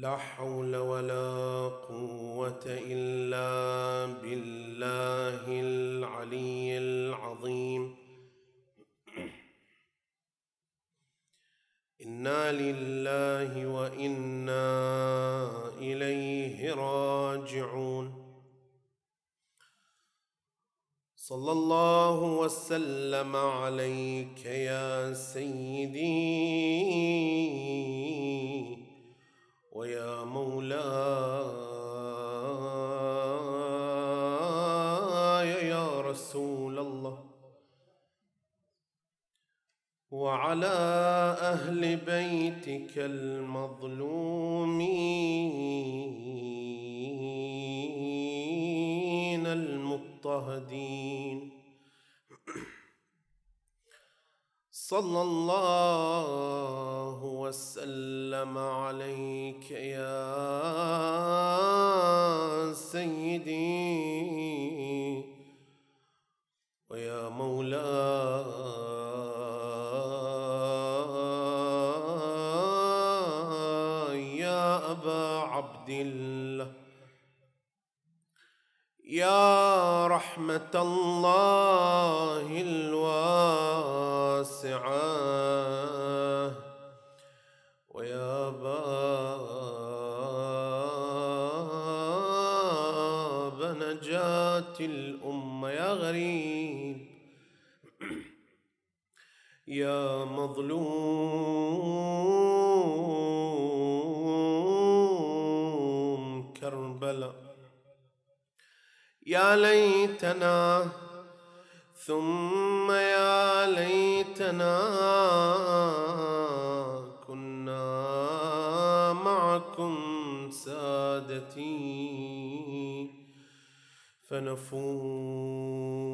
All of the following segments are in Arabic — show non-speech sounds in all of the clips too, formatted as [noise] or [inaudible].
لا حول ولا قوة إلا بالله العلي العظيم. إنا لله وإنا إليه راجعون. صلى الله وسلم عليك يا سيدي ويا مولاي يا رسول الله. وعلى أهل بيتك المظلومين المضطهدين. صلى الله وسلم عليك يا سيدي ويا مولاي. يا رحمة الله الواسعة ويا باب نجاة الأمة يا غريب ليتنا ثم يا ليتنا كنا معكم سادتي فنفوز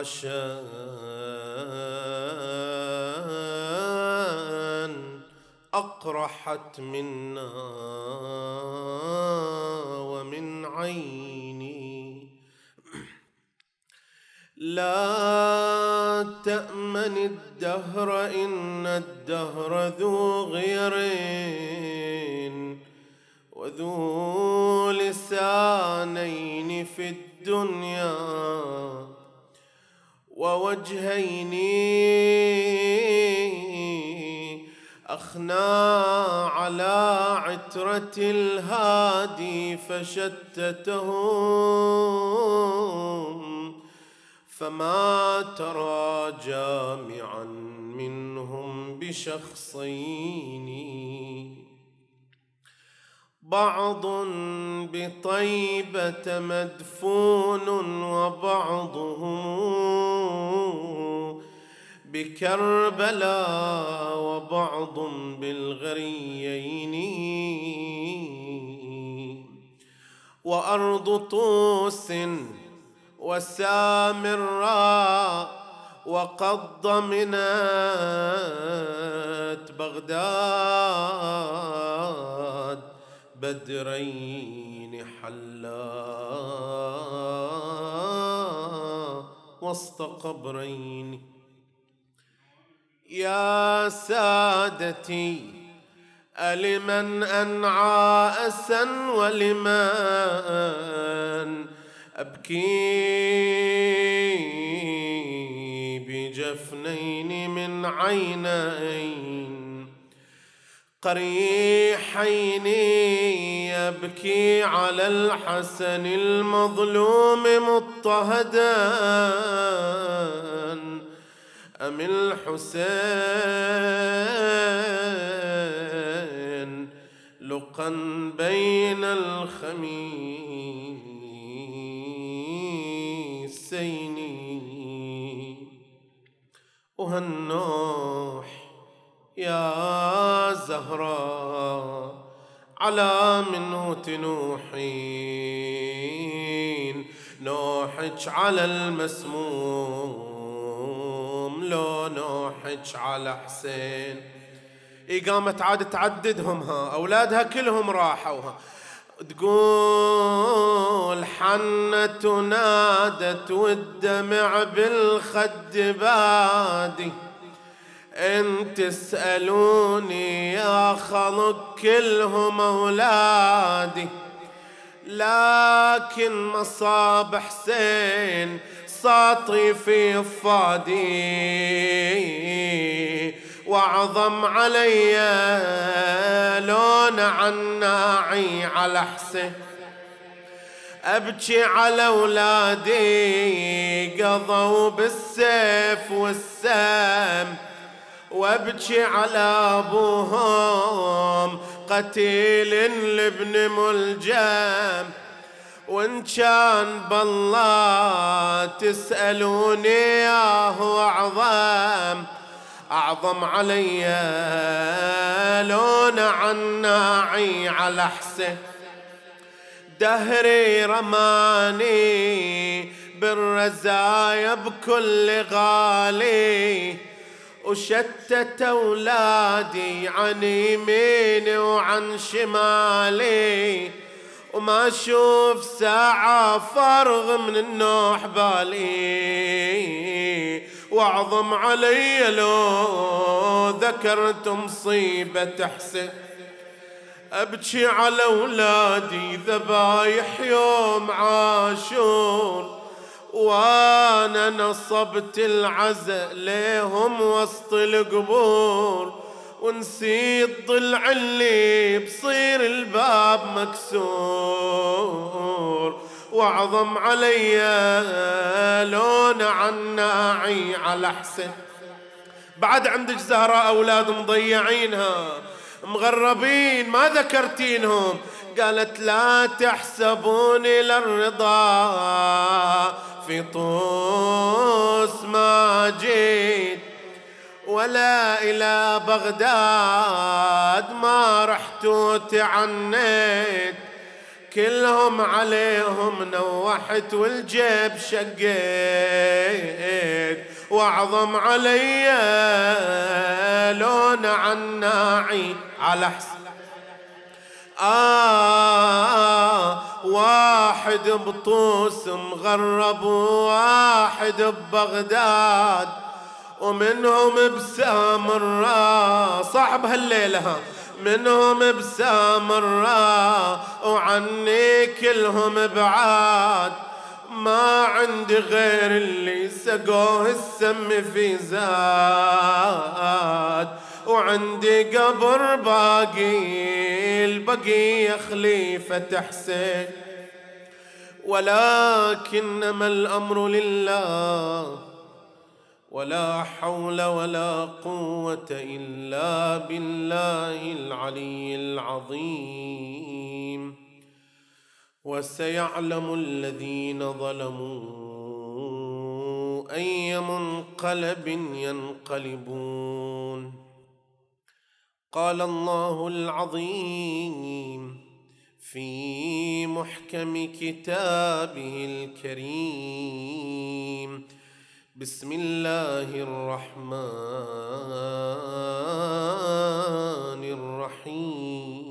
من حشان أقرحت منا ومن عيني. لا تأمن الدهر إن الدهر ذو غير وذو لسانين في الدنيا ووجهين أخنا على عترة الهادي فشتتهم فما ترى جامعا منهم بشخصين بعض بطيبة مدفون وبعضهم بكربلاء وبعض بالغريين. وأرض طوس وسامراء وقد ضمنت بغداد. بدرين حلا وسط قبرين. يا سادتي ألمن أنعى أسا ولمن؟ أبكي بجفنين من عينين. قريحين يبكي على الحسن المظلوم مضطهدا. أم الحسين لقا بين الخميسين؟ وهالنوح يا زهراء على منه تنوحين نوحك على المسموم لو نوحك على حسين. قامت عاد تعددهم ها أولادها كلهم راحوا ها. تقول حنت نادت والدمع بالخد بادي. إن تسألوني يا خلق كلهم أولادي. لكن مصاب حسين ساطي في فادي واعظم علي لون عناعي على حسين. أبكي على أولادي قضوا بالسيف والسم. وابكي على أبوهم قتيل لابن ملجم. وإن كان بالله تسألوني ياه أعظم. أعظم علي لون عناعي على حسين دهري رماني بالرزايا بكل غالي. وشتت أولادي عن يميني وعن شمالي وما أشوف ساعة فرغ من النوح بالي. وأعظم علي لو ذكرت مصيبة حسين أبكي على أولادي ذبايح يوم عاشور. وأنا نصبت العزاء ليهم وسط القبور ونسيت ضلع اللي بصير الباب مكسور. وأعظم علي لون عناعي على حسن. بعد عندك زهراء أولاد مضيعينها مغربين ما ذكرتينهم. قالت لا تحسبوني للرضا. طوس ما جيت ولا إلى بغداد ما رحت وتعنيت كلهم عليهم نوحت والجيب شقيت. وأعظم علي لون عناعي. على حسن. آه واحد بطوس مغرب وواحد ببغداد ومنهم بسامراء صاحب هالليلة منهم بسامراء وعني كلهم بعاد. ما عندي غير اللي سقوه السم في زاد. وعندي قبر باقي البقية خليفة حسين. ولكنما الأمر لله ولا حول ولا قوة إلا بالله العلي العظيم. وسيعلم الذين ظلموا أي منقلب ينقلبون. قال الله العظيم في محكم كتابه الكريم. بسم الله الرحمن الرحيم.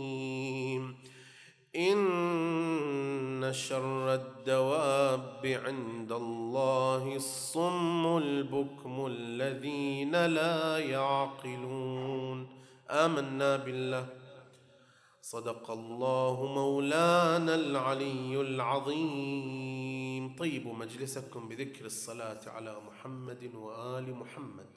إن شر الدواب عند الله الصم البكم الذين لا يعقلون. آمنا بالله. صدق الله مولانا العلي العظيم. طيبوا مجلسكم بذكر الصلاة على محمد وآل محمد.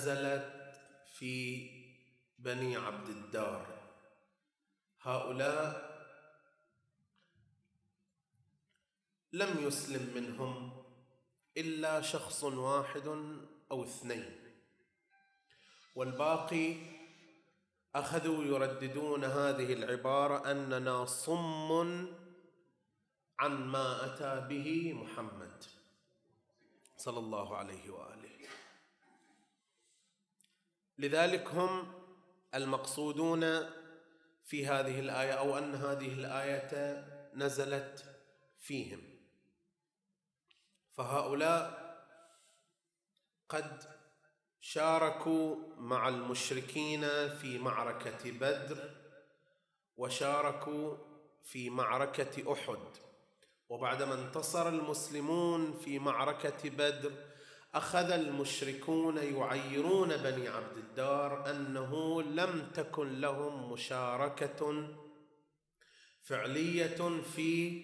نزلت في بني عبد الدار. هؤلاء لم يسلم منهم إلا شخص واحد أو اثنين. والباقي أخذوا يرددون هذه العبارة أننا صم عن ما أتى به محمد صلى الله عليه وآله. لذلك هم المقصودون في هذه الآية أو أن هذه الآية نزلت فيهم. فهؤلاء قد شاركوا مع المشركين في معركة بدر وشاركوا في معركة أحد. وبعدما انتصر المسلمون في معركة بدر أخذ المشركون يعيرون بني عبد الدار أنه لم تكن لهم مشاركة فعلية في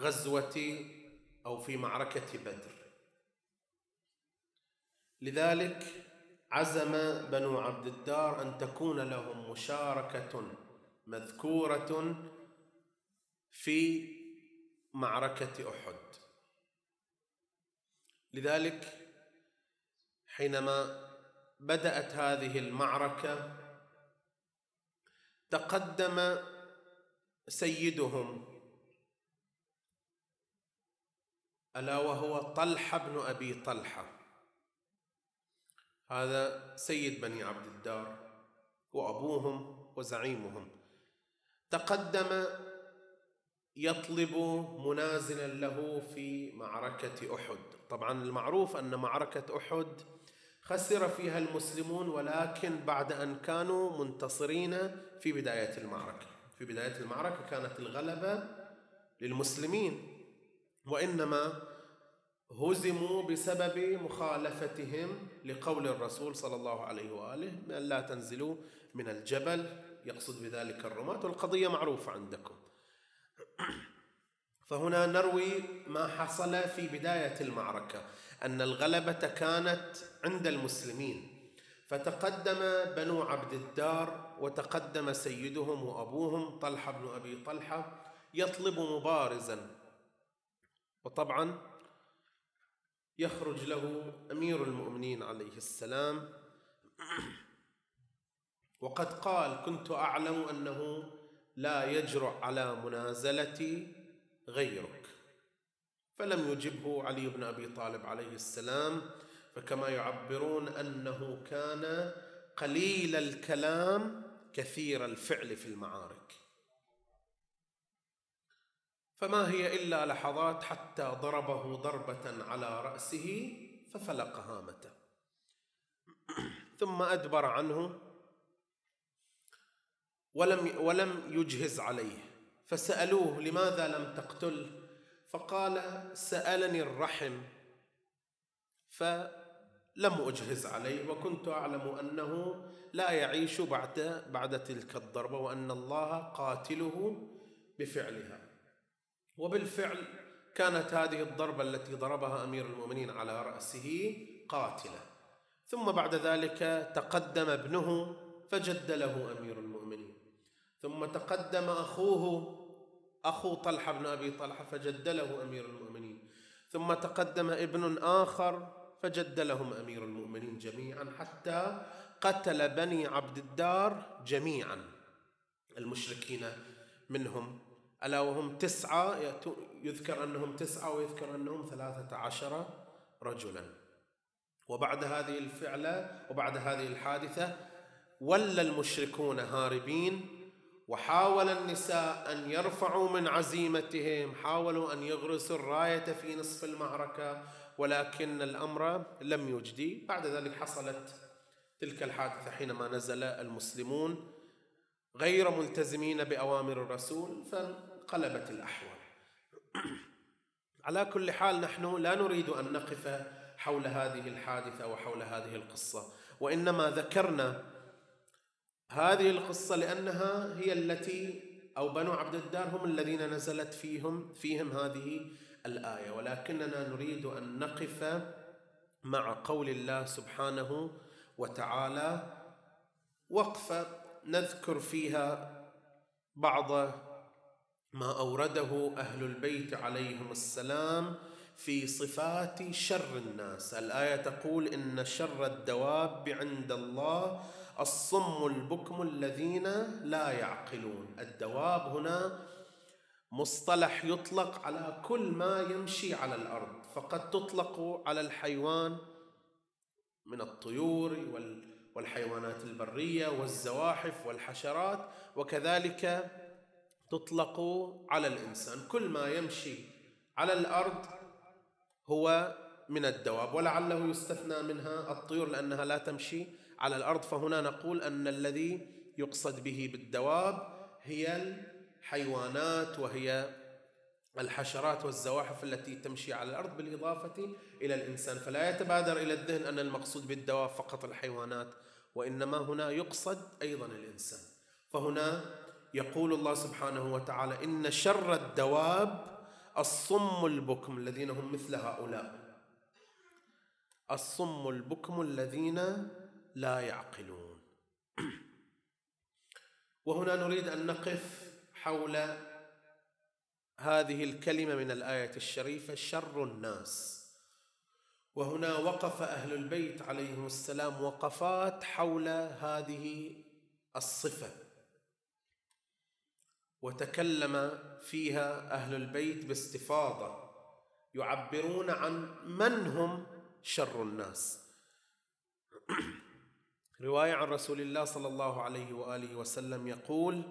غزوة أو في معركة بدر. لذلك عزم بنو عبد الدار أن تكون لهم مشاركة مذكورة في معركة أحد. لذلك حينما بدأت هذه المعركة تقدم سيدهم ألا وهو طلحة بن أبي طلحة. هذا سيد بني عبد الدار وأبوهم وزعيمهم. تقدم يطلب منازلا له في معركة أحد. طبعا المعروف أن معركة أحد خسر فيها المسلمون ولكن بعد أن كانوا منتصرين في بداية المعركة. في بداية المعركة كانت الغلبة للمسلمين وإنما هزموا بسبب مخالفتهم لقول الرسول صلى الله عليه وآله بأن لا تنزلوا من الجبل يقصد بذلك الرماة والقضية معروفة عندكم. [clears throat] فهنا نروي ما حصل في بداية المعركة أن الغلبة كانت عند المسلمين. فتقدم بنو عبد الدار وتقدم سيدهم وأبوهم طلحة بن أبي طلحة يطلب مبارزا. وطبعا يخرج له أمير المؤمنين عليه السلام. وقد قال كنت أعلم أنه لا يجرؤ على منازلتي غيرك. فلم يجبه علي بن أبي طالب عليه السلام. فكما يعبرون أنه كان قليل الكلام كثير الفعل في المعارك. فما هي إلا لحظات حتى ضربه ضربة على رأسه ففلق هامته. [clears throat] ثم أدبر عنه. ولم ولم يجهز عليه. فسألوه لماذا لم تقتله فقال سألني الرحم. فلم أجهز عليه وكنت أعلم أنه لا يعيش بعد بعد تلك الضربة وأن الله قاتله بفعلها. وبالفعل كانت هذه الضربة التي ضربها أمير المؤمنين على رأسه قاتلة. ثم بعد ذلك تقدم ابنه فجد له أمير المؤمنين. ثم تقدم أخوه أخو طلحة بن أبي طلحة فجد له أمير المؤمنين. ثم تقدم ابن آخر فجد لهم أمير المؤمنين جميعا حتى قتل بني عبد الدار جميعا. المشركين منهم ألا وهم تسعة؟ يذكر أنهم تسعة ويذكر أنهم ثلاثة عشر رجلا. وبعد هذه الفعلة وبعد هذه الحادثة ولى المشركون هاربين وحاول النساء أن يرفعوا من عزيمتهم حاولوا أن يغرسوا الراية في نصف المعركة ولكن الأمر لم يجدي. بعد ذلك حصلت تلك الحادثة حينما نزل المسلمون غير ملتزمين بأوامر الرسول فانقلبت الأحوال. [clears throat] على كل حال نحن لا نريد أن نقف حول هذه الحادثة وحول هذه القصة وإنما ذكرنا هذه القصة لأنها هي التي أو بنو عبد الدار هم الذين نزلت فيهم فيهم هذه الآية. ولكننا نريد أن نقف مع قول الله سبحانه وتعالى وقفة نذكر فيها بعض ما أورده أهل البيت عليهم السلام في صفات شر الناس. الآية تقول إن شر الدواب عند الله الصم البكم الذين لا يعقلون. الدواب هنا مصطلح يطلق على كل ما يمشي على الأرض. فقد تطلق على الحيوان من الطيور والحيوانات البرية والزواحف والحشرات وكذلك تطلق على الإنسان. كل ما يمشي على الأرض هو من الدواب ولعله يستثنى منها الطيور لأنها لا تمشي على الأرض. فهنا نقول أن الذي يقصد به بالدواب هي الحيوانات وهي الحشرات والزواحف التي تمشي على الأرض بالإضافة إلى الإنسان. فلا يتبادر إلى الذهن أن المقصود بالدواب فقط الحيوانات وإنما هنا يقصد أيضا الإنسان. فهنا يقول الله سبحانه وتعالى إن شر الدواب الصم البكم الذين هم مثل هؤلاء. الصم البكم الذين لا يعقلون. [clears throat] وهنا نريد أن نقف حول هذه الكلمة من الآية الشريفة شر الناس. وهنا وقف أهل البيت عليهم السلام وقفات حول هذه الصفة. وتكلم فيها أهل البيت باستفاضة يعبرون عن من هم شر الناس. [clears throat] رواية عن رسول الله صلى الله عليه وآله وسلم يقول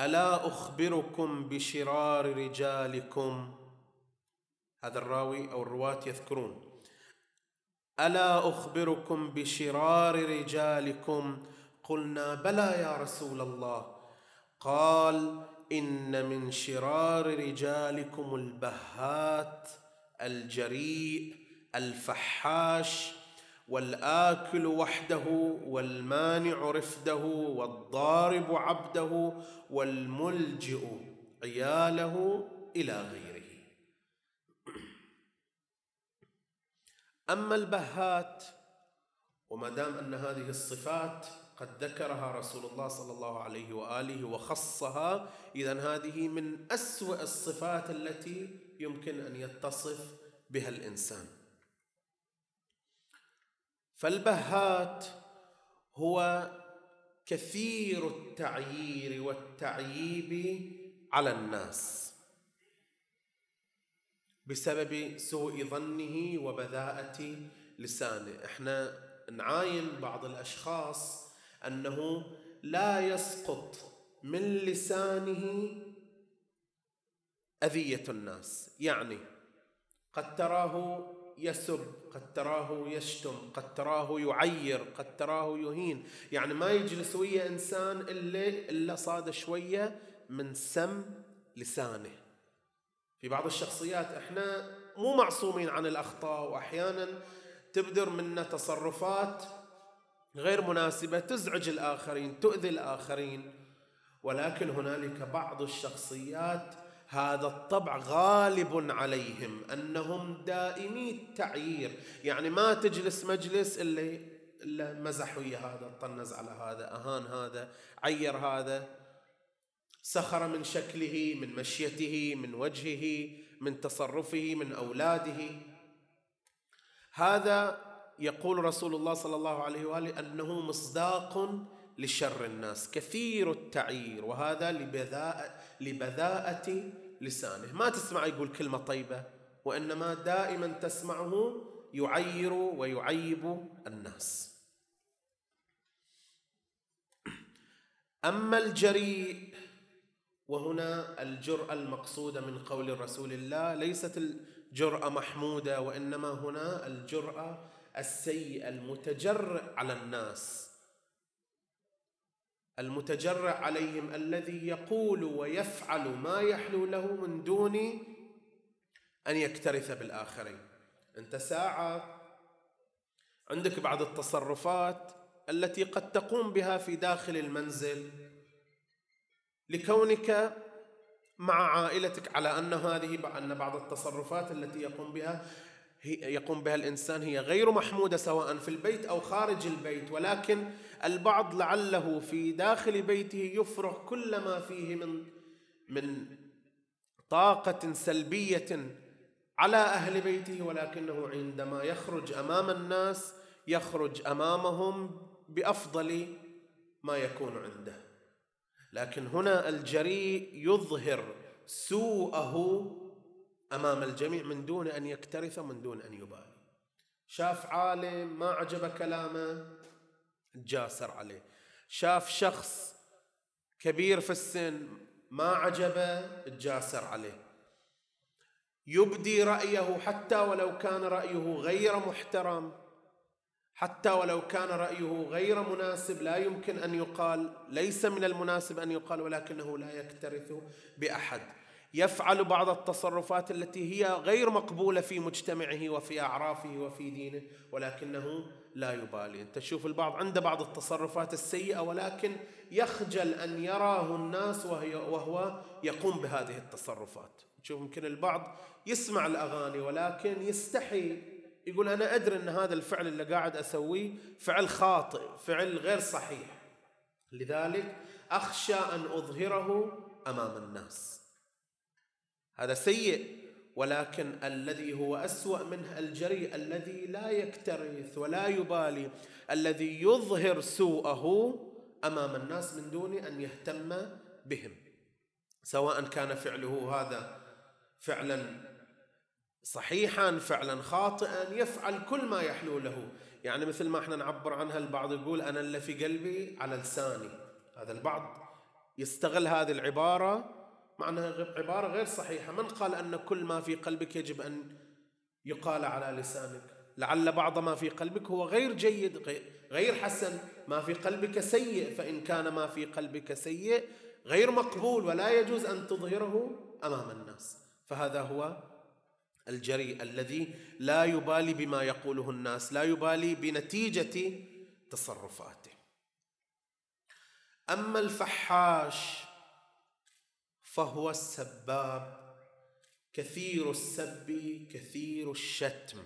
ألا أخبركم بشرار رجالكم؟ هذا الراوي أو الرواة يذكرون. ألا أخبركم بشرار رجالكم؟ قلنا بلى يا رسول الله. قال إن من شرار رجالكم البهات الجريء الفحاش والآكل وحده والمانع رفده والضارب عبده والملجئ عياله إلى غيره. أما البهات وما دام أن هذه الصفات قد ذكرها رسول الله صلى الله عليه وآله وخصها إذا هذه من أسوأ الصفات التي يمكن أن يتصف بها الإنسان. فالبهات هو كثير التعيير والتعييب على الناس بسبب سوء ظنه وبذاءة لسانه. إحنا نعاين بعض الأشخاص أنه لا يسقط من لسانه أذية الناس. يعني قد تراه يسب قد تراه يشتم قد تراه يعير قد تراه يهين. يعني ما يجلس ويا إنسان إلا إلا صاد شوية من سم لسانه. في بعض الشخصيات إحنا مو معصومين عن الأخطاء وأحيانا تبدر منا تصرفات غير مناسبة تزعج الآخرين تؤذي الآخرين. ولكن هنالك بعض الشخصيات هذا الطبع غالب عليهم أنهم دائمي التعيير. يعني ما تجلس مجلس الا إلا مزح ويا هذا طنز على هذا أهان هذا عير هذا. سخر من شكله من مشيته من وجهه من تصرفه من أولاده. هذا يقول رسول الله صلى الله عليه وآله أنه مصداق لشر الناس كثير التعيير وهذا لبذاءة, لبذاءة لسانه. ما تسمع يقول كلمة طيبة وإنما دائما تسمعه يعير ويعيب الناس. أما الجريء وهنا الجرأة المقصودة من قول رسول الله ليست الجرأة محمودة وإنما هنا الجرأة السيئة المتجرئ على الناس. المتجرع عليهم الذي يقول ويفعل ما يحلو له من دون أن يكترث بالآخرين. أنت ساعة. عندك بعض التصرفات التي قد تقوم بها في داخل المنزل. لكونك مع عائلتك على أن هذه أن بعض التصرفات التي يقوم بها يقوم بها الإنسان هي غير محمودة سواء في البيت أو خارج البيت ولكن البعض لعله في داخل بيته يفرغ كل ما فيه من من طاقة سلبية على أهل بيته ولكنه عندما يخرج أمام الناس يخرج أمامهم بأفضل ما يكون عنده. لكن هنا الجريء يظهر سوءه أمام الجميع من دون أن يكترث ومن دون أن يبالي. شاف عالم ما عجب كلامه جاسر عليه. شاف شخص كبير في السن ما عجبه جاسر عليه. يبدي رأيه حتى ولو كان رأيه غير محترم حتى ولو كان رأيه غير مناسب لا يمكن أن يقال ليس من المناسب أن يقال ولكنه لا يكترث بأحد. يفعل بعض التصرفات التي هي غير مقبولة في مجتمعه وفي أعرافه وفي دينه ولكنه لا يبالي. أنت تشوف البعض عنده بعض التصرفات السيئة ولكن يخجل أن يراه الناس وهي وهو يقوم بهذه التصرفات. تشوف يمكن البعض يسمع الأغاني ولكن يستحي. يقول أنا أدري أن هذا الفعل اللي قاعد أسويه فعل خاطئ فعل غير صحيح. لذلك أخشى أن أظهره أمام الناس. هذا سيء ولكن الذي هو أسوأ منه الجريء الذي لا يكترث ولا يبالي الذي يظهر سوءه أمام الناس من دون أن يهتم بهم. سواء كان فعله هذا فعلا صحيحا فعلا خاطئا يفعل كل ما يحلو له. يعني مثل ما إحنا نعبر عنها البعض يقول أنا اللي في قلبي على لساني. هذا البعض يستغل هذه العبارة مع انها عبارة غير صحيحة. من قال أن كل ما في قلبك يجب أن يقال على لسانك. لعل بعض ما في قلبك هو غير جيد غير حسن. ما في قلبك سيء فإن كان ما في قلبك سيء غير مقبول ولا يجوز أن تظهره أمام الناس. فهذا هو الجريء الذي لا يبالي بما يقوله الناس لا يبالي بنتيجة تصرفاته. أما الفحاش فهو السباب كثير السب كثير الشتم.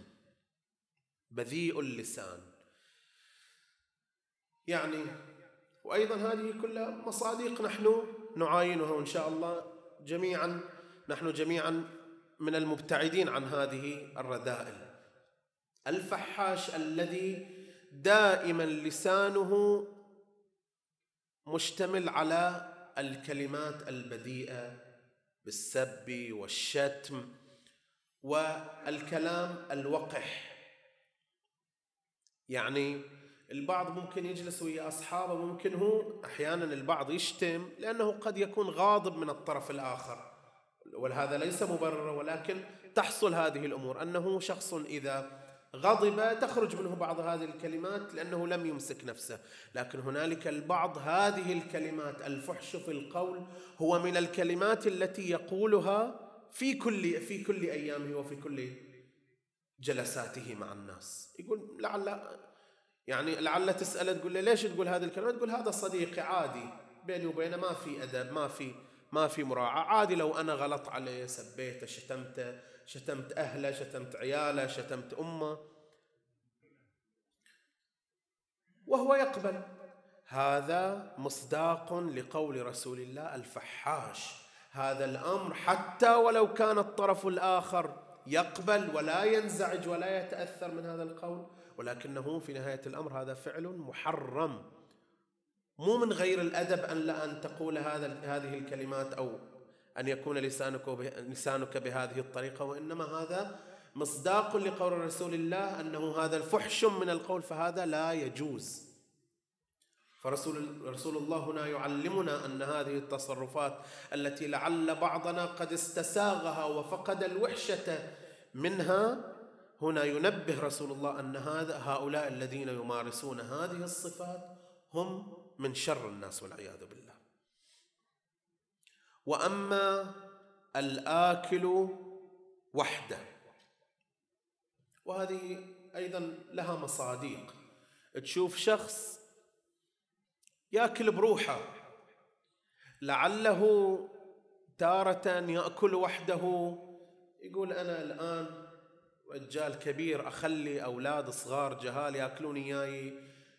بذيء اللسان. يعني وأيضا هذه كلها مصادق نحن نعاينها إن شاء الله جميعا. نحن جميعا من المبتعدين عن هذه الرذائل. الفحاش الذي دائما لسانه مشتمل على الكلمات البذيئة بالسب والشتم والكلام الوقح. يعني البعض ممكن يجلس ويا أصحابه ممكن هو أحيانا البعض يشتم لأنه قد يكون غاضب من الطرف الآخر. ولهذا ليس مبررا ولكن تحصل هذه الأمور. أنه شخص إذا غضب تخرج منه بعض هذه الكلمات لأنه لم يمسك نفسه، لكن هنالك البعض هذه الكلمات الفحش في القول هو من الكلمات التي يقولها في كل في كل أيامه وفي كل جلساته مع الناس، يقول لعل يعني لعل تساله تقول له ليش تقول هذه الكلمات؟ تقول هذا صديقي عادي بيني وبينه ما في أدب ما في ما في مراعاة، عادي لو أنا غلط عليه سبيته شتمته شتمت أهله شتمت عياله شتمت أمه. وهو يقبل. هذا مصداق لقول رسول الله الفحاش. هذا الأمر حتى ولو كان الطرف الآخر يقبل ولا ينزعج ولا يتأثر من هذا القول ولكنه في نهاية الأمر هذا فعل محرم. مو من غير الأدب أن لا أن تقول هذا هذه الكلمات أو أن يكون لسانك لسانك بهذه الطريقة وإنما هذا مصداق لقول رسول الله أنه هذا الفحش من القول فهذا لا يجوز. فرسول رسول الله هنا يعلمنا أن هذه التصرفات التي لعل بعضنا قد استساغها وفقد الوحشة منها هنا ينبه رسول الله أن هذا هؤلاء الذين يمارسون هذه الصفات هم من شر الناس والعياذ بالله. وأما الآكل وحده. وهذه أيضا لها مصاديق. تشوف شخص يأكل بروحه. لعله تارة يأكل وحده. يقول أنا الآن رجال كبير أخلي أولاد صغار جهال يأكلون إياي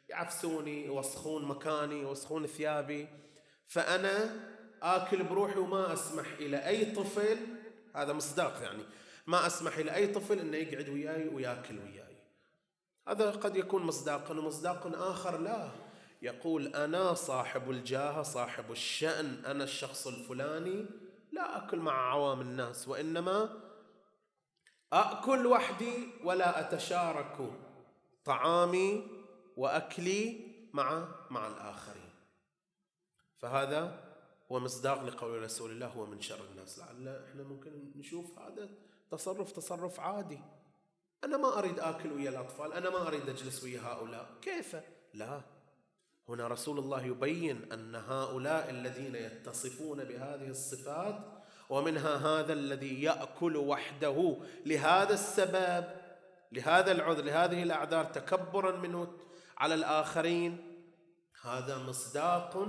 يعفسوني يوسخون مكاني يوسخون ثيابي. فأنا آكل بروحي وما أسمح إلى أي طفل. هذا مصداق يعني. ما أسمح إلى أي طفل أنه يقعد وياي ويأكل وياي. هذا قد يكون مصداقا ومصداق آخر لا. يقول أنا صاحب الجاه صاحب الشأن. أنا الشخص الفلاني. لا أكل مع عوام الناس وإنما أكل وحدي ولا أتشارك طعامي وأكلي مع مع الآخرين. فهذا هو مصداق لقول رسول الله هو من شر الناس. لعل إحنا ممكن نشوف هذا تصرف تصرف عادي. أنا ما أريد آكل ويا الأطفال أنا ما أريد أجلس ويا هؤلاء. كيف؟ لا. هنا رسول الله يبين أن هؤلاء الذين يتصفون بهذه الصفات ومنها هذا الذي يأكل وحده. لهذا السبب لهذا العذر لهذه الأعذار تكبرا منه على الآخرين. هذا مصداق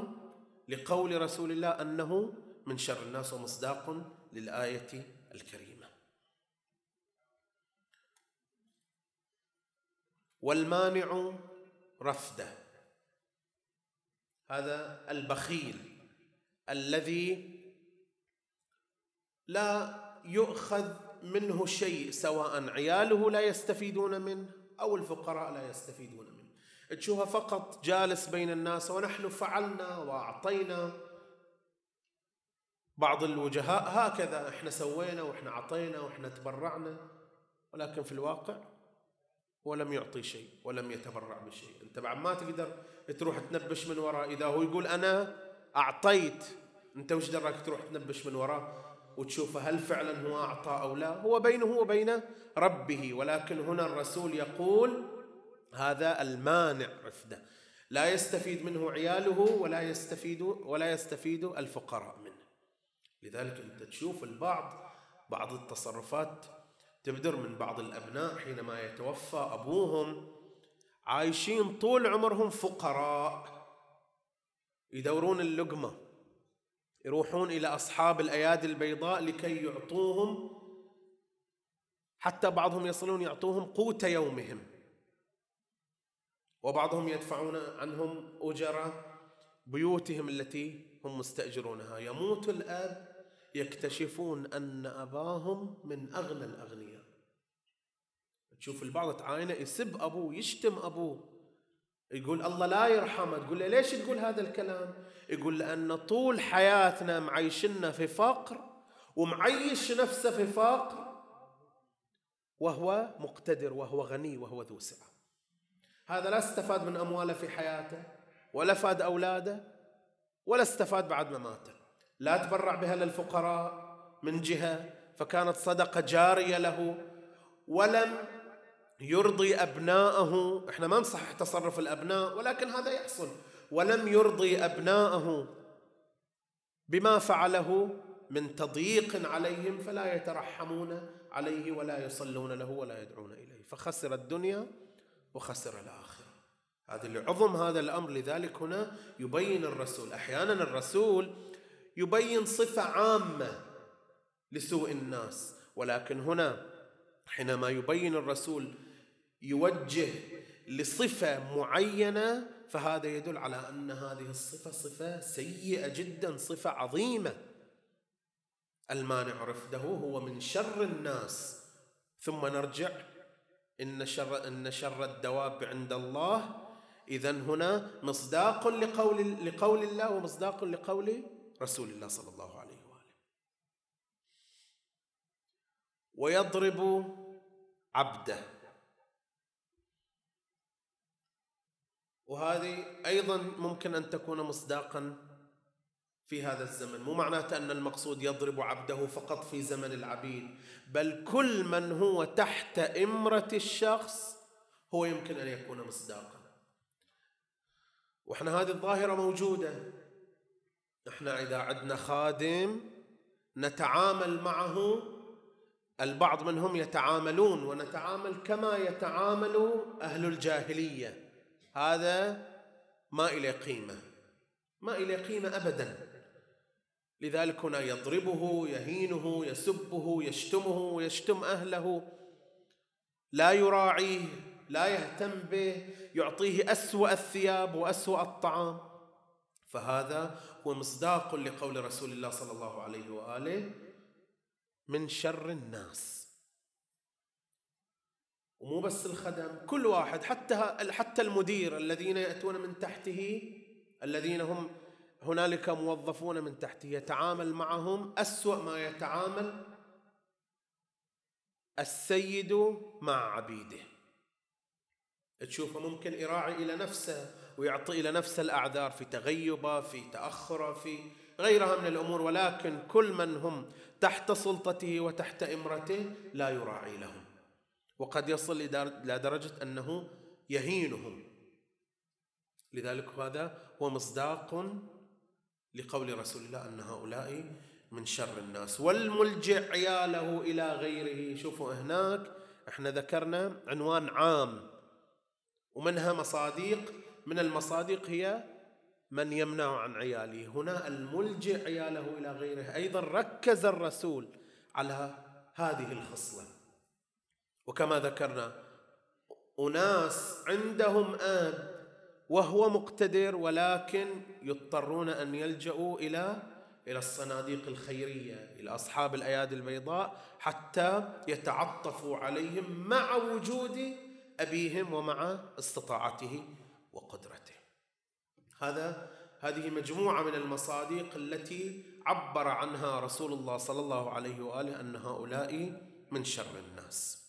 لقول رسول الله أنه من شر الناس ومصداق للآية الكريمة. والمانع رفده. هذا البخيل الذي لا يؤخذ منه شيء سواء عياله لا يستفيدون منه أو الفقراء لا يستفيدون منه تشوفها فقط جالس بين الناس ونحن فعلنا وأعطينا. بعض الوجهاء هكذا إحنا سوينا وإحنا أعطينا وإحنا تبرعنا ولكن في الواقع ولم يعطي شيء ولم يتبرع بشيء. أنت بعد ما تقدر تروح تنبش من وراه. إذا هو يقول أنا أعطيت أنت وش دراك تروح تنبش من وراه وتشوف هل فعلا هو أعطى أو لا؟ هو بينه وبين ربه ولكن هنا الرسول يقول هذا المانع رفده لا يستفيد منه عياله ولا يستفيد ولا يستفيد الفقراء منه. لذلك انت تشوف البعض بعض التصرفات تبدر من بعض الأبناء حينما يتوفى أبوهم عايشين طول عمرهم فقراء. يدورون اللقمة يروحون إلى أصحاب الأيادي البيضاء لكي يعطوهم حتى بعضهم يصلون يعطوهم قوت يومهم. وبعضهم يدفعون عنهم اجر بيوتهم التي هم مستأجرونها. يموت الأب يكتشفون أن أباهم من أغنى الأغنياء. تشوف البعض تعاينه يسب أبوه يشتم أبوه. يقول الله لا يرحمه. تقول له ليش تقول هذا الكلام؟ يقول لأن طول حياتنا معيشنا في فقر ومعيش نفسه في فقر وهو مقتدر وهو غني وهو ذو سعة. هذا لا استفاد من أمواله في حياته ولا فاد أولاده ولا استفاد بعد ما مات لا تبرع بها للفقراء من جهة فكانت صدقة جارية له ولم يرضي أبناءه. إحنا ما نصحح تصرف الأبناء ولكن هذا يحصل. ولم يرضي أبناءه بما فعله من تضييق عليهم فلا يترحمون عليه ولا يصلون له ولا يدعون إليه. فخسر الدنيا وخسر الآخرة هذا لعظم هذا الأمر. لذلك هنا يبين الرسول أحيانا الرسول يبين صفة عامة لسوء الناس. ولكن هنا حينما يبين الرسول يوجه لصفة معينة فهذا يدل على أن هذه الصفة صفة سيئة جدا صفة عظيمة. المانع رفده هو من شر الناس. ثم نرجع إن شر إن شر الدواب عند الله إذا هنا مصداق لقول لقول الله ومصداق لقول رسول الله صلى الله عليه وآله. ويضرب عبده. وهذه أيضا ممكن أن تكون مصداقا في هذا الزمن. مو معناته أن المقصود يضرب عبده فقط في زمن العبيد بل كل من هو تحت إمرة الشخص هو يمكن أن يكون مصداقا. وإحنا هذه الظاهرة موجودة. إحنا إذا عندنا خادم نتعامل معه البعض منهم يتعاملون ونتعامل كما يتعامل أهل الجاهلية. هذا ما إلى قيمة ما إلى قيمة أبدا. لذلك هنا يضربه يهينه يسبه يشتمه ويشتم أهله. لا يراعيه لا يهتم به يعطيه أسوأ الثياب وأسوأ الطعام. فهذا هو مصداق لقول رسول الله صلى الله عليه وآله من شر الناس. ومو بس الخدم كل واحد حتى حتى المدير الذين يأتون من تحته الذين هم هنالك موظفون من تحته يتعامل معهم أسوأ ما يتعامل السيد مع عبيده. تشوفه ممكن يراعي إلى نفسه ويعطي إلى نفسه الأعذار في تغيبه في تأخره في غيرها من الأمور ولكن كل من هم تحت سلطته وتحت إمرته لا يراعي لهم. وقد يصل إلى درجة أنه يهينهم. لذلك هذا هو مصداق لقول رسول الله أن هؤلاء من شر الناس. والملجئ عياله إلى غيره. شوفوا هناك إحنا ذكرنا عنوان عام. ومنها مصاديق. من المصادق هي من يمنع عن عياله. هنا الملجئ عياله إلى غيره. أيضا ركز الرسول على هذه الخصلة. وكما ذكرنا أناس عندهم آب. وهو مقتدر ولكن يضطرون أن يلجأوا إلى إلى الصناديق الخيرية إلى أصحاب الأيادي البيضاء حتى يتعطفوا عليهم مع وجود أبيهم ومع استطاعته وقدرته. هذا هذه مجموعة من المصادق التي عبر عنها رسول الله صلى الله عليه وآله أن هؤلاء من شر الناس.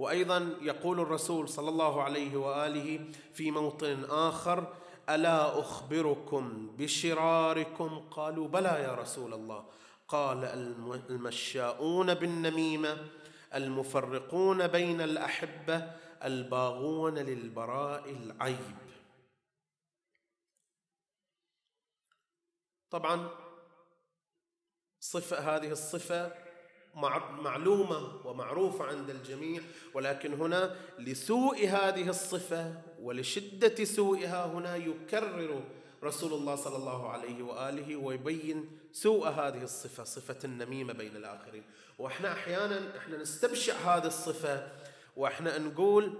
وأيضا يقول الرسول صلى الله عليه وآله في موطن آخر ألا أخبركم بشراركم؟ قالوا بلى يا رسول الله. قال المشاؤون بالنميمة المفرقون بين الأحبة الباغون للبراء العيب. طبعا صفة هذه الصفة معلومة ومعروفه عند الجميع ولكن هنا لسوء هذه الصفة ولشدة سوءها هنا يكرر رسول الله صلى الله عليه وآله ويبين سوء هذه الصفة صفة النميمة بين الآخرين. وإحنا أحيانا إحنا نستبشع هذه الصفة وإحنا نقول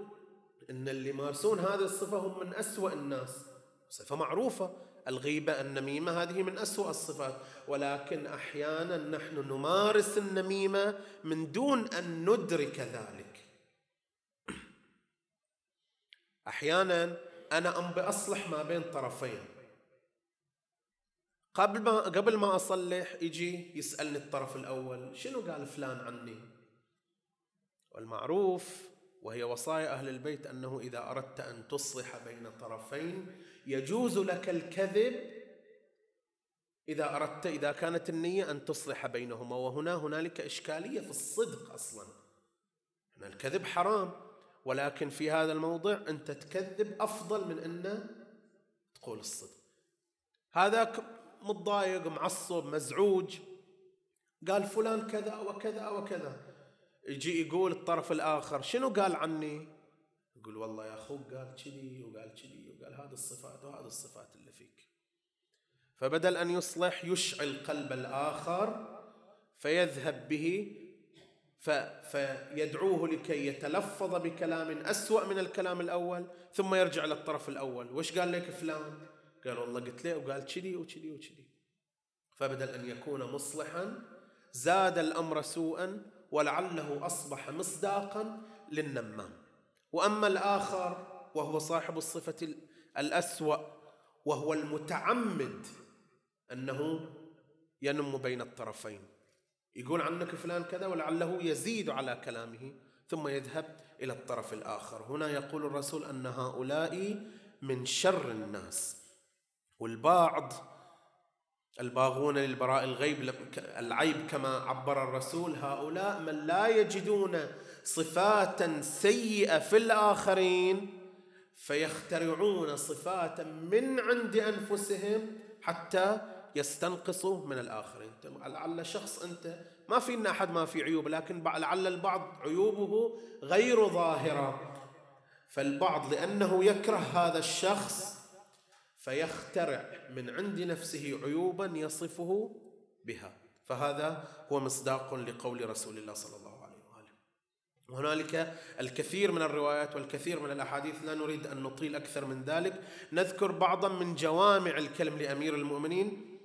إن اللي يمارسون هذه الصفة هم من أسوأ الناس. صفة معروفة الغيبة النميمة هذه من أسوأ الصفات. ولكن أحيانا نحن نمارس النميمة من دون أن ندرك ذلك. أحيانا أنا أم بأصلح ما بين طرفين. قبل ما قبل ما أصلح يجي يسألني الطرف الأول شنو قال فلان عني؟ والمعروف وهي وصايا أهل البيت أنه إذا أردت أن تصلح بين طرفين يجوز لك الكذب إذا أردت إذا كانت النية أن تصلح بينهما. وهنا هنالك إشكالية في الصدق أصلا. هنا الكذب حرام ولكن في هذا الموضع أنت تكذب أفضل من أن تقول الصدق. هذا متضايق معصب مزعوج. قال فلان كذا وكذا وكذا. يجي يقول الطرف الآخر شنو قال عني؟ يقول والله يا أخوك قال كذي وقال كذي وقال هذه الصفات وهذه الصفات اللي فيك. فبدل أن يصلح يشعل قلب الآخر فيذهب به فيدعوه لكي يتلفظ بكلام أسوأ من الكلام الأول ثم يرجع للطرف الأول. وش قال لك فلان؟ قال والله قلت له وقال كذي وكذي وكذي. فبدل أن يكون مصلحا زاد الأمر سوءا ولعله أصبح مصداقا للنمام. وأما الآخر وهو صاحب الصفة الأسوأ وهو المتعمد أنه ينم بين الطرفين. يقول عنك فلان كذا ولعله يزيد على كلامه ثم يذهب إلى الطرف الآخر. هنا يقول الرسول أن هؤلاء من شر الناس والبعض الباغون للبراء الغيب العيب كما عبر الرسول هؤلاء من لا يجدون صفات سيئة في الآخرين فيخترعون صفات من عند أنفسهم حتى يستنقصوا من الآخرين. لعل شخص أنت ما فينا أحد ما في عيوب لكن لعل البعض عيوبه غير ظاهرة. فالبعض لأنه يكره هذا الشخص فيخترع من عند نفسه عيوبا يصفه بها. فهذا هو مصداق لقول رسول الله صلى الله عليه وآله. وهنالك الكثير من الروايات والكثير من الأحاديث لا نريد أن نطيل أكثر من ذلك. نذكر بعضا من جوامع الكلم لأمير المؤمنين.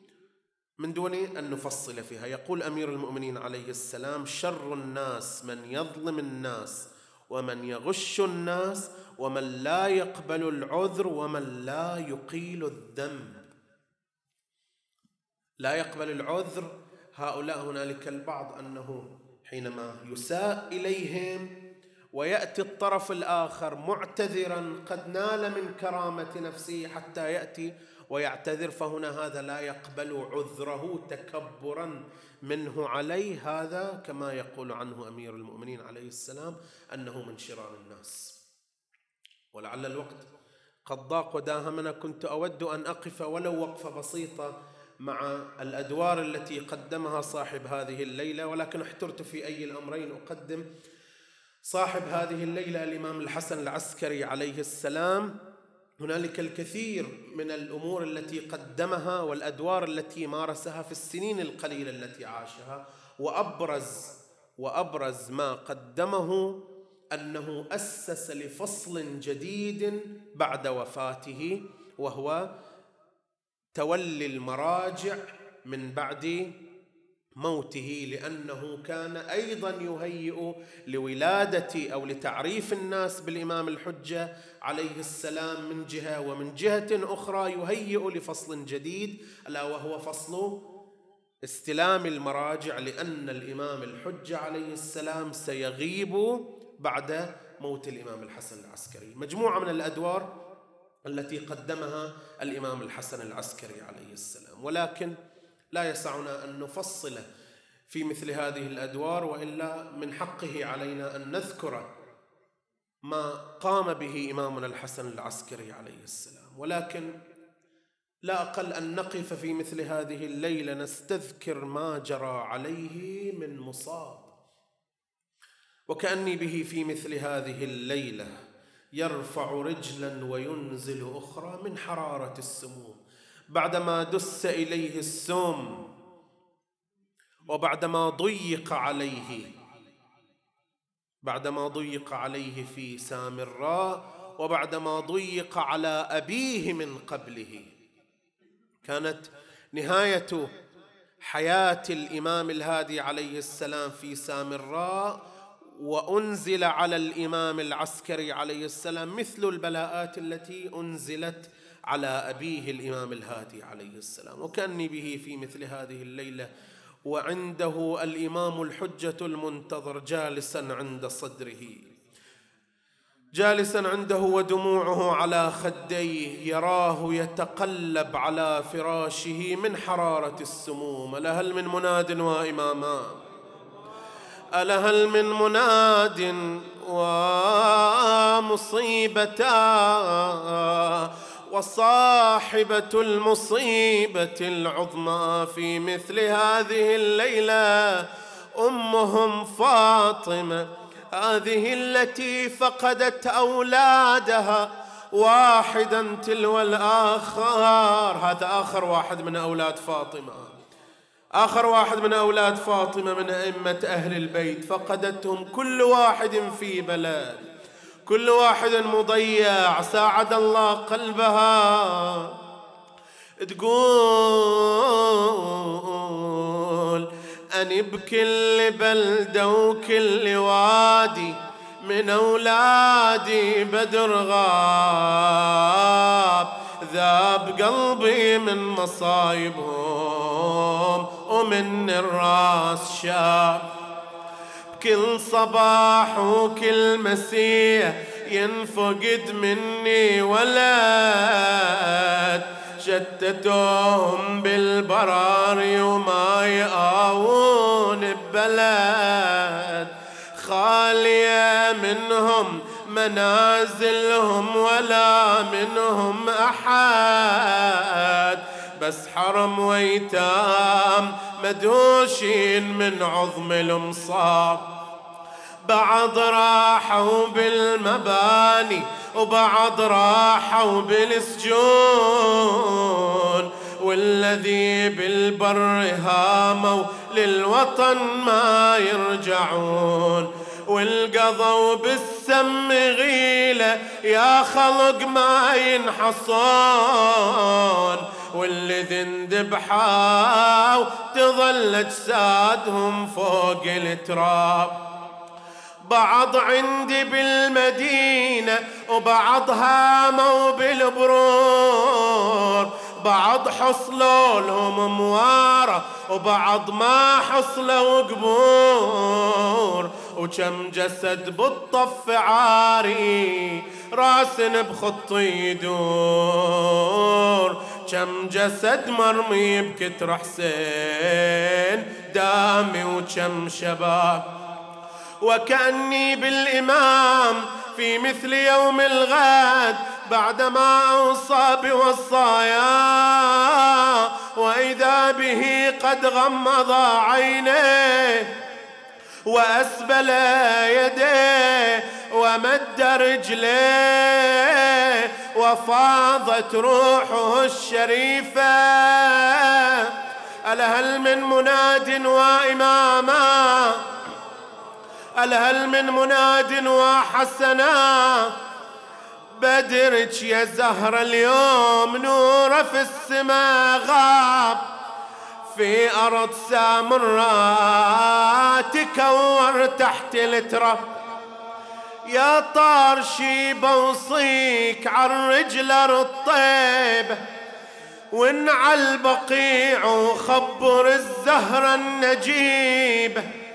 من دون أن نفصل فيها يقول أمير المؤمنين عليه السلام شر الناس من يظلم الناس ومن يغش الناس ومن لا يقبل العذر ومن لا يقيل الذنب. لا يقبل العذر. هؤلاء هنالك البعض أنه حينما يساء إليهم ويأتي الطرف الآخر معتذرا قد نال من كرامة نفسه حتى يأتي ويعتذر فهنا هذا لا يقبل عذره تكبرا. منه عليه هذا كما يقول عنه أمير المؤمنين عليه السلام أنه من شرار الناس. ولعل الوقت قد ضاق وداهمنا. كنت أود أن أقف ولو وقفه بسيطة مع الأدوار التي قدمها صاحب هذه الليلة ولكن احترت في أي الأمرين أقدم صاحب هذه الليلة الإمام الحسن العسكري عليه السلام. هنالك الكثير من الأمور التي قدمها والأدوار التي مارسها في السنين القليلة التي عاشها وأبرز وأبرز ما قدمه أنه أسس لفصل جديد بعد وفاته وهو تولي المراجع من بعد موته لأنه كان أيضا يهيئ لولادة أو لتعريف الناس بالإمام الحجة عليه السلام من جهة ومن جهة أخرى يهيئ لفصل جديد ألا وهو فصل استلام المراجع لأن الإمام الحجة عليه السلام سيغيب بعد موت الإمام الحسن العسكري. مجموعة من الأدوار التي قدمها الإمام الحسن العسكري عليه السلام. ولكن لا يسعنا أن نفصل في مثل هذه الأدوار وإلا من حقه علينا أن نذكر ما قام به إمامنا الحسن العسكري عليه السلام. ولكن لا أقل أن نقف في مثل هذه الليلة نستذكر ما جرى عليه من مصاب. وكأني به في مثل هذه الليلة يرفع رجلا وينزل أخرى من حرارة السموم. بعدما دس إليه السم وبعدما ضيق عليه بعدما ضيق عليه في سامراء وبعدما ضيق على أبيه من قبله. كانت نهاية حياة الإمام الهادي عليه السلام في سامراء وأنزل على الإمام العسكري عليه السلام مثل البلاءات التي أنزلت على أبيه الإمام الهادي عليه السلام. وكأني به في مثل هذه الليلة. وعنده الإمام الحجة المنتظر جالسا عند صدره. جالسا عنده ودموعه على خديه. يراه يتقلب على فراشه من حرارة السموم. لهل من مناد وإماما. ألهل من مناد ومصيبتا وصاحبة المصيبة العظمى في مثل هذه الليلة أمهم فاطمة هذه التي فقدت أولادها واحدا تلو الآخر. هذا آخر واحد من أولاد فاطمة. آخر واحد من أولاد فاطمة من أئمة أهل البيت فقدتهم كل واحد في بلد. كل واحد مضيع ساعد الله قلبها. تقول أني بكل بلدة وكل وادي من أولادي بدر غاب. ذاب قلبي من مصايبهم ومن الراس شاب. كل صباح وكل مسيح ينفقد مني ولد شتتوهم بالبراري وما يقاون ببلد خالية منهم منازلهم ولا منهم أحد. بس حرم ويتام مدوشين من عظم المصاب بعض راحوا بالمباني وبعض راحوا بالسجون والذي بالبر هاموا للوطن ما يرجعون والقضوا بالسم غيلة يا خلق ما ينحصون واللي ذنذبحوا تظل اجسادهم فوق التراب بعض عندي بالمدينة وبعض هاموا بالبرور. بعض حصلوا لهم موارة وبعض ما حصلوا قبور. وكم جسد بالطف عاري راس بخط يدور. كم جسد مرمي بكتر حسين دامي وكم شباب وكأني بالإمام في مثل يوم الغد بعدما أوصى بوصايا. وإذا به قد غمض عينيه وأسبل يديه ومد رجليه وفاضت روحه الشريفة. ألا هل من مناد وإماما ألا هل من مناد وحسنا بدرك يا زهر اليوم نور في السماء غاب. في أرض سامراء تكور تحت التراب. يا طار شي بوصيك عالرجل الطيب. وان البقيع وخبر الزهر النجيب.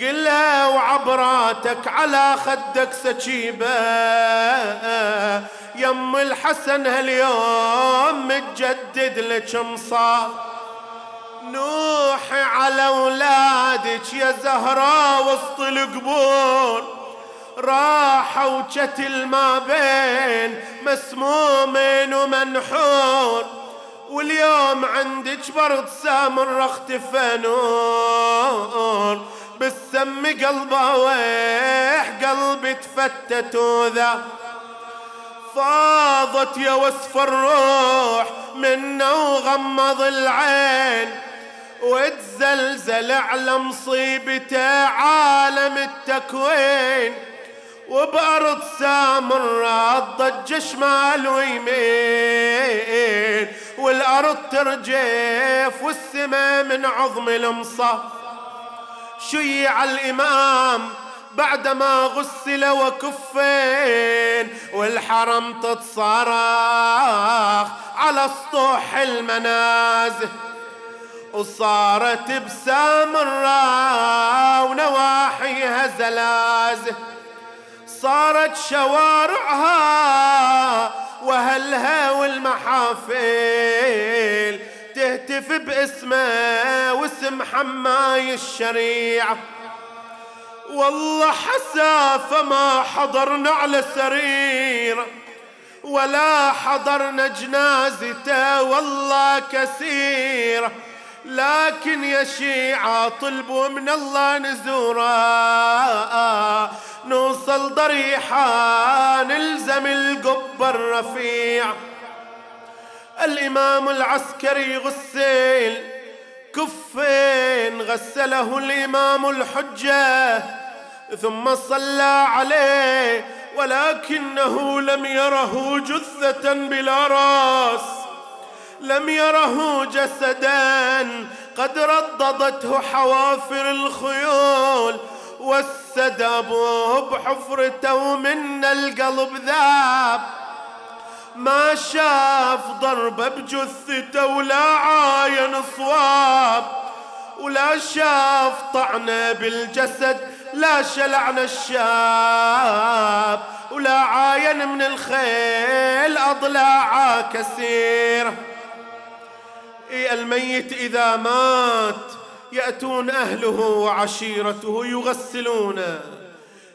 قلها وعبراتك على خدك سكيبة يم الحسن هاليوم متجدد لك مصاب نوحي على اولادك يا زهراء وسط القبور. راحوا وشتل ما بين مسمومين ومنحور. واليوم عندك برد سامر اختفى نور بالسم قلبه ويح قلبي تفتت وذا. فاضت يا وصف الروح منه وغمض العين. وتزلزل على مصيبته عالم التكوين. وبأرض سامرة ضج شمال ويمين. والأرض ترجف والسماء من عظم المصة شيع الإمام بعدما غسل وكفين والحرم تتصارخ على سطوح المنازل وصارت بسامرة ونواحيها زلازل صارت شوارعها وهلها والمحافل تهتف باسمه واسم حماي الشريعة. والله حسافة ما حضرنا على سرير ولا حضرنا جنازته والله كثير. لكن يا شيعة طلبوا من الله نزورا نوصل ضريحة نلزم القبة الرفيع. الإمام العسكري غسل كفين غسله الإمام الحجة ثم صلى عليه ولكنه لم يره جثة بلا راس. لم يره جسدا قد رددته حوافر الخيول. والسدب بحفرته من القلب ذاب. ما شاف ضربة بجثته ولا عاين صواب ولا شاف طعنة بالجسد لا شلعنا الشاب ولا عاين من الخيل أضلاع كثير. الميت إذا مات يأتون أهله وعشيرته يغسلونه.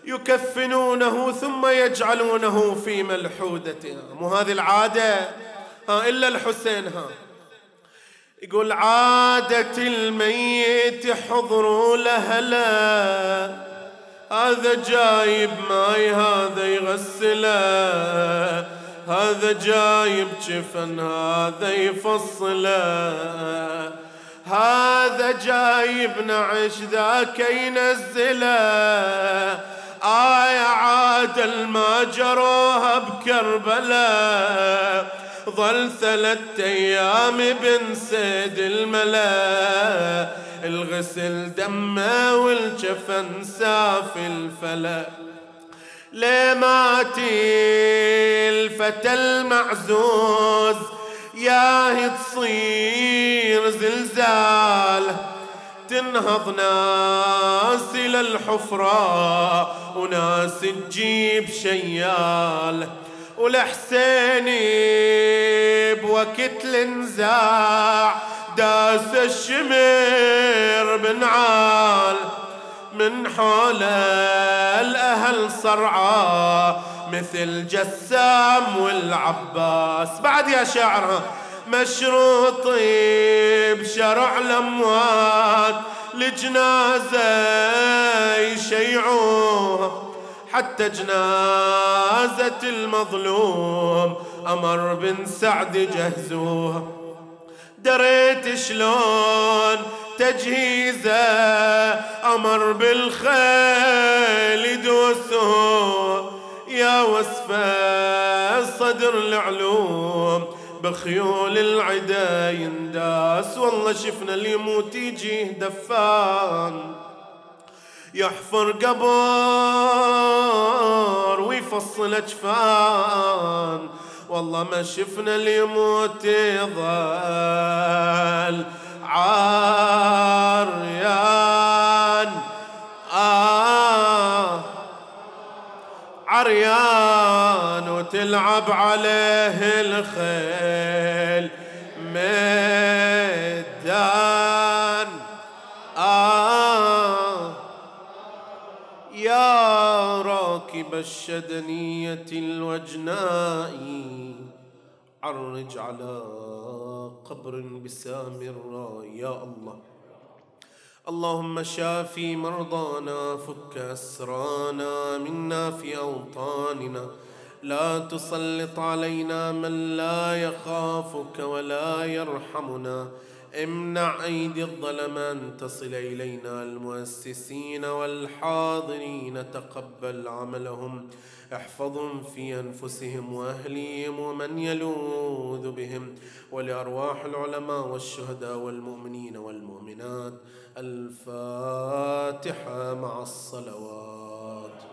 يكفنونه ثم يجعلونه في ملحودته مو هذه العادة؟ ها إلا الحسين ها. يقول عادة الميت حضر لهلا هذا جايب ماي هذا يغسله هذا جايب جفن هذا يفصله هذا جايب نعش ذاك ينزله آية عادل ما جروها بكربلاء ظل ثلاثة أيام بن سيد الملا الغسل دمه والجفن ساف الفلا لماتي الفتى المعزوز ياهي تصير زلزال. تنهض ناس إلى الحفرة وناس تجيب شيال. والحسيني بوقت النزاع داس الشمر بنعال من حول الأهل صرعى مثل جسام والعباس. بعد يا شاعر مشروط بشرع الأموات لجنازة يشيعوها. حتى جنازة المظلوم أمر بن سعد جهزوها. دريت شلون تجهيزه أمر بالخيل يدوسوه يا وصفه صدر العلوم بخيول العدا ينداس والله شفنا اللي يموت يجيه دفان. يحفر قبر ويفصل أجفان. والله ما شفنا اللي يموت يظل عريان آه عريان وتلعب عليه الخيل. ميدان. آه. يا راكب الشدنية الوجناء عرج على قبر بسامراء يا الله. اللهم شافي مرضانا فك أسرانا منا في أوطاننا. لا تسلط علينا من لا يخافك ولا يرحمنا. امنع أيدي الظلم أن تصل إلينا. المؤسسين والحاضرين تقبل عملهم. احفظهم في أنفسهم وأهليهم ومن يلوذ بهم. ولأرواح العلماء والشهداء والمؤمنين والمؤمنات. الفاتحة مع الصلوات.